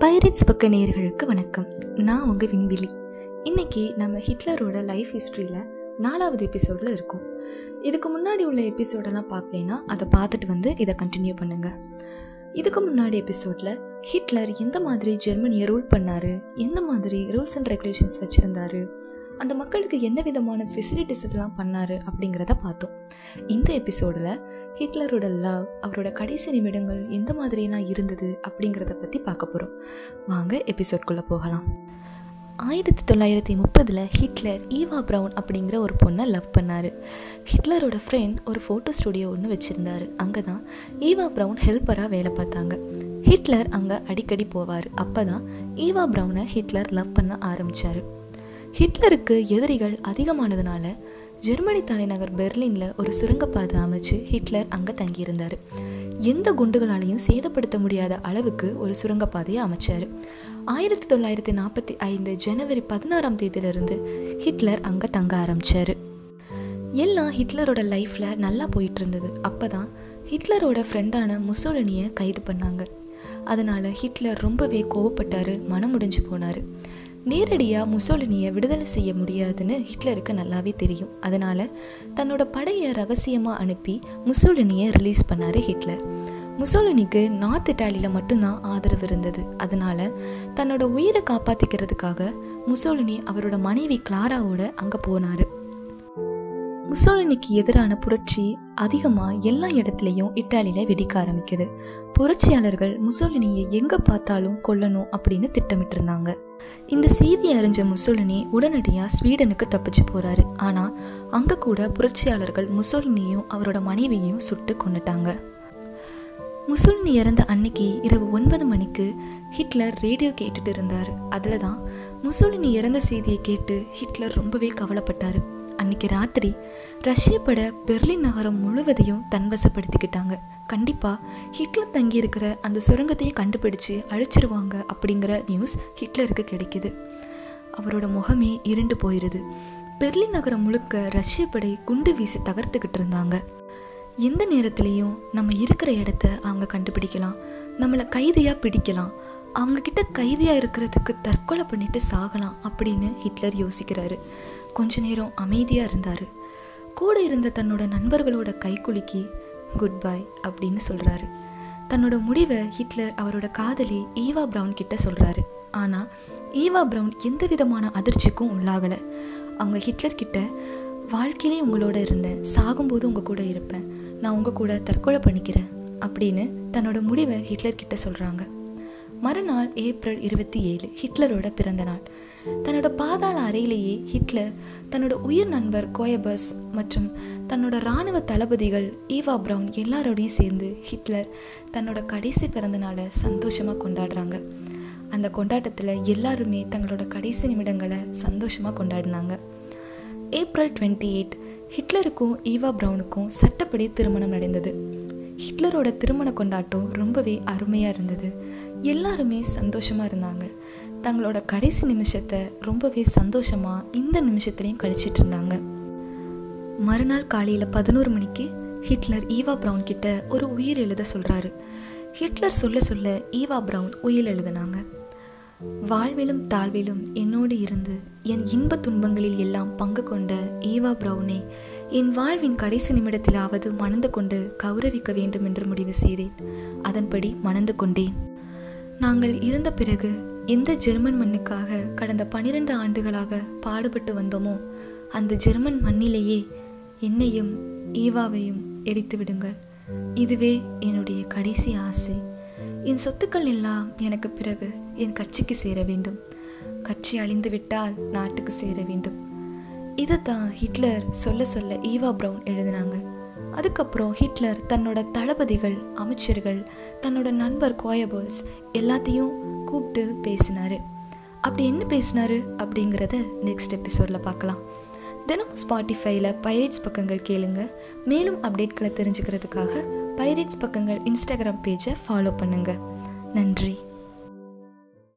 Pirates பக்க நேயர்களுக்கு வணக்கம். நான் உங்கள் விண்வெளி. இன்னைக்கு நம்ம ஹிட்லரோட லைஃப் ஹிஸ்ட்ரியில் நாலாவது எபிசோடில் இருக்கோம். இதுக்கு முன்னாடி உள்ள எபிசோடெல்லாம் பார்க்கலைன்னா அதை பார்த்துட்டு வந்து இதை கண்டினியூ பண்ணுங்க. இதுக்கு முன்னாடி எபிசோடில் ஹிட்லர் எந்த மாதிரி ஜெர்மனியை ரூல் பண்ணார்? எந்த மாதிரி ரூல்ஸ் அண்ட் ரெகுலேஷன்ஸ் வச்சுருந்தாரு? அந்த மக்களுக்கு என்ன விதமான ஃபெசிலிட்டிஸ் எல்லாம் பண்ணாரு அப்படிங்கிறத பார்த்தோம். இந்த எபிசோடில் ஹிட்லரோட லவ் அவரோட கடைசி நிமிடங்கள் எந்த மாதிரியெல்லாம் இருந்தது அப்படிங்கிறத பற்றி பார்க்க போகிறோம் வாங்க எபிசோட்குள்ளே போகலாம். ஆயிரத்தி தொள்ளாயிரத்தி முப்பதில் ஹிட்லர் ஈவா ப்ரவுன் அப்படிங்கிற ஒரு பொண்ணை லவ் பண்ணார். ஹிட்லரோட ஃப்ரெண்ட் ஒரு ஃபோட்டோ ஸ்டுடியோ ஒன்று வச்சுருந்தாரு. அங்கே தான் ஈவா ப்ரவுன் ஹெல்ப்பராக வேலை பார்த்தாங்க. ஹிட்லர் அங்கே அடிக்கடி போவார். அப்போ தான் ஈவா ப்ரவுனை ஹிட்லர் லவ் பண்ண ஆரம்பித்தார் ஹிட்லருக்கு எதிரிகள் அதிகமானதுனால ஜெர்மனி தலைநகர் பெர்லினில் ஒரு சுரங்கப்பாதை அமைச்சு ஹிட்லர் அங்கே தங்கியிருந்தார். எந்த குண்டுகளாலையும் சேதப்படுத்த முடியாத அளவுக்கு ஒரு சுரங்கப்பாதையை அமைச்சார். ஆயிரத்தி தொள்ளாயிரத்தி நாற்பத்தி ஐந்து ஜனவரி பதினாறாம் தேதியிலிருந்து ஹிட்லர் அங்கே தங்க ஆரம்பித்தார் எல்லாம் ஹிட்லரோட லைஃப்பில் நல்லா போயிட்டு இருந்தது அப்போ தான் ஹிட்லரோட ஃப்ரெண்டான முசோலினியை கைது பண்ணாங்க. அதனால் ஹிட்லர் ரொம்பவே கோவப்பட்டார் மனமுடிஞ்சு போனார். நேரடியாக முசோலினியை விடுதலை செய்ய முடியாதுன்னு ஹிட்லருக்கு நல்லாவே தெரியும். அதனால் தன்னோட படையை ரகசியமாக அனுப்பி முசோலினியை ரிலீஸ் பண்ணார் ஹிட்லர். முசோலினிக்கு நார்த் இட்டாலியில் மட்டும்தான் ஆதரவு இருந்தது. அதனால் தன்னோட உயிரை காப்பாற்றிக்கிறதுக்காக முசோலினி அவரோட மனைவி கிளாராவோட அங்கே போனார். முசோலினிக்கு எதிரான புரட்சி அதிகமாக எல்லா இடத்துலையும் இட்டாலியில் வெடிக்க ஆரம்பிக்குது. புரட்சியாளர்கள் முசோலினியை எங்கே பார்த்தாலும் கொல்லணும் அப்படின்னு திட்டமிட்டிருந்தாங்க. இந்த செய்தியை அறிஞ்ச முசோலினி உடனடியாக ஸ்வீடனுக்கு தப்பிச்சு போகிறாரு ஆனால் அங்கே கூட புரட்சியாளர்கள் முசோலினியும் அவரோட மனைவியையும் சுட்டு கொண்டுட்டாங்க முசோலினி இறந்த அன்னைக்கு இரவு ஒன்பது மணிக்கு ஹிட்லர் ரேடியோ கேட்டுட்டு இருந்தார். அதில் தான் முசோலினி இறந்த செய்தியை கேட்டு ஹிட்லர் ரொம்பவே கவலைப்பட்டார். அன்னைக்கு ராத்திரி ரஷ்ய பட பெர்லின் நகரம் முழுவதையும் தன்வசப்படுத்திக்கிட்டாங்க. கண்டிப்பாக ஹிட்லர் தங்கியிருக்கிற அந்த சுரங்கத்தையும் கண்டுபிடிச்சு அழிச்சிருவாங்க அப்படிங்கிற நியூஸ் ஹிட்லருக்கு கிடைக்குது. அவரோட முகமே இருண்டு போயிடுது பெர்லின் நகரம் முழுக்க ரஷ்ய படை குண்டு வீசி தகர்த்துக்கிட்டு இருந்தாங்க. எந்த நேரத்துலேயும் நம்ம இருக்கிற இடத்த அவங்க கண்டுபிடிக்கலாம். நம்மளை கைதியாக பிடிக்கலாம். அவங்க கிட்ட கைதியாக இருக்கிறதுக்கு தற்கொலை பண்ணிட்டு சாகலாம் அப்படின்னு ஹிட்லர் யோசிக்கிறாரு. கொஞ்ச நேரம் அமைதியாக இருந்தார். கூட இருந்த தன்னோட நண்பர்களோட கைக்குலுக்கி குட் பை அப்படின்னு சொல்கிறாரு தன்னோட முடிவை ஹிட்லர் அவரோட காதலி ஈவா ப்ரவுன் கிட்ட சொல்கிறாரு ஆனால் ஈவா ப்ரவுன் எந்த விதமான அதிர்ச்சிக்கும் உள்ளாகலை. அவங்க ஹிட்லர் கிட்ட வாழ்க்கையிலே உங்களோட இருந்தேன் சாகும்போது உங்கள் கூட இருப்பேன். நான் உங்கள் கூட தற்கொலை பண்ணிக்கிறேன் அப்படின்னு தன்னோட முடிவை ஹிட்லர் கிட்ட சொல்கிறாங்க மறுநாள் ஏப்ரல் இருபத்தி ஏழு ஹிட்லரோட பிறந்த நாள். தன்னோட பாதாள அறையிலேயே ஹிட்லர் தன்னோட உயிர் நண்பர் கோயபஸ் மற்றும் தன்னோட இராணுவ தளபதிகள் ஈவா ப்ரவுன் எல்லாரோடையும் சேர்ந்து ஹிட்லர் தன்னோட கடைசி பிறந்த நாளை சந்தோஷமாக கொண்டாடுறாங்க. அந்த கொண்டாட்டத்தில் எல்லாருமே தங்களோட கடைசி நிமிடங்களை சந்தோஷமாக கொண்டாடினாங்க. ஏப்ரல் டுவெண்ட்டி எயிட் ஹிட்லருக்கும் ஈவா பிரவுனுக்கும் சட்டப்படி திருமணம் நடந்தது. ஹிட்லரோட திருமண கொண்டாட்டம் ரொம்பவே அருமையாக இருந்தது. எல்லாருமே சந்தோஷமாக இருந்தாங்க. தங்களோட கடைசி நிமிஷத்தை ரொம்பவே சந்தோஷமாக இந்த நிமிஷத்துலையும் கழிச்சிட்டு இருந்தாங்க. மறுநாள் காலையில் பதினோரு மணிக்கு ஹிட்லர் ஈவா ப்ரௌன் கிட்ட ஒரு உயிர் எழுத சொல்கிறாரு ஹிட்லர் சொல்ல சொல்ல ஈவா ப்ரவுன் உயிர் எழுதினாங்க. வாழ்விலும் தாழ்விலும் என்னோடு இருந்து என் இன்ப துன்பங்களில் எல்லாம் பங்கு கொண்ட ஈவா ப்ரௌனே என் வாழ்வின் கடைசி நிமிடத்திலாவது மணந்து கொண்டு கௌரவிக்க வேண்டும் என்று முடிவு செய்தேன். அதன்படி மணந்து கொண்டேன். நாங்கள் இருந்த பிறகு எந்த ஜெர்மன் மண்ணுக்காக கடந்த பனிரெண்டு ஆண்டுகளாக பாடுபட்டு வந்தோமோ அந்த ஜெர்மன் மண்ணிலேயே என்னையும் ஈவாவையும் எடுத்து விடுங்கள். இதுவே என்னுடைய கடைசி ஆசை. என் சொத்துக்கள் எல்லாம் எனக்கு பிறகு என் கட்சிக்கு சேர வேண்டும். கட்சி அழிந்து விட்டால் நாட்டுக்கு சேர வேண்டும். இதை தான் ஹிட்லர் சொல்ல சொல்ல ஈவா ப்ரவுன் எழுதினாங்க. அதுக்கப்புறம் ஹிட்லர் தன்னோட தளபதிகள் அமைச்சர்கள் தன்னோட நண்பர் கோயபோல்ஸ் எல்லாத்தையும் கூப்பிட்டு பேசினார். அப்படி என்ன பேசினாரு அப்படிங்கிறத நெக்ஸ்ட் எபிசோடில் பார்க்கலாம். தினமும் ஸ்பாட்டிஃபைல பைரேட்ஸ் பக்கங்கள் கேளுங்க. மேலும் அப்டேட்களை தெரிஞ்சுக்கிறதுக்காக பைரேட்ஸ் பக்கங்கள் இன்ஸ்டாகிராம் பேஜை ஃபாலோ பண்ணுங்கள் நன்றி.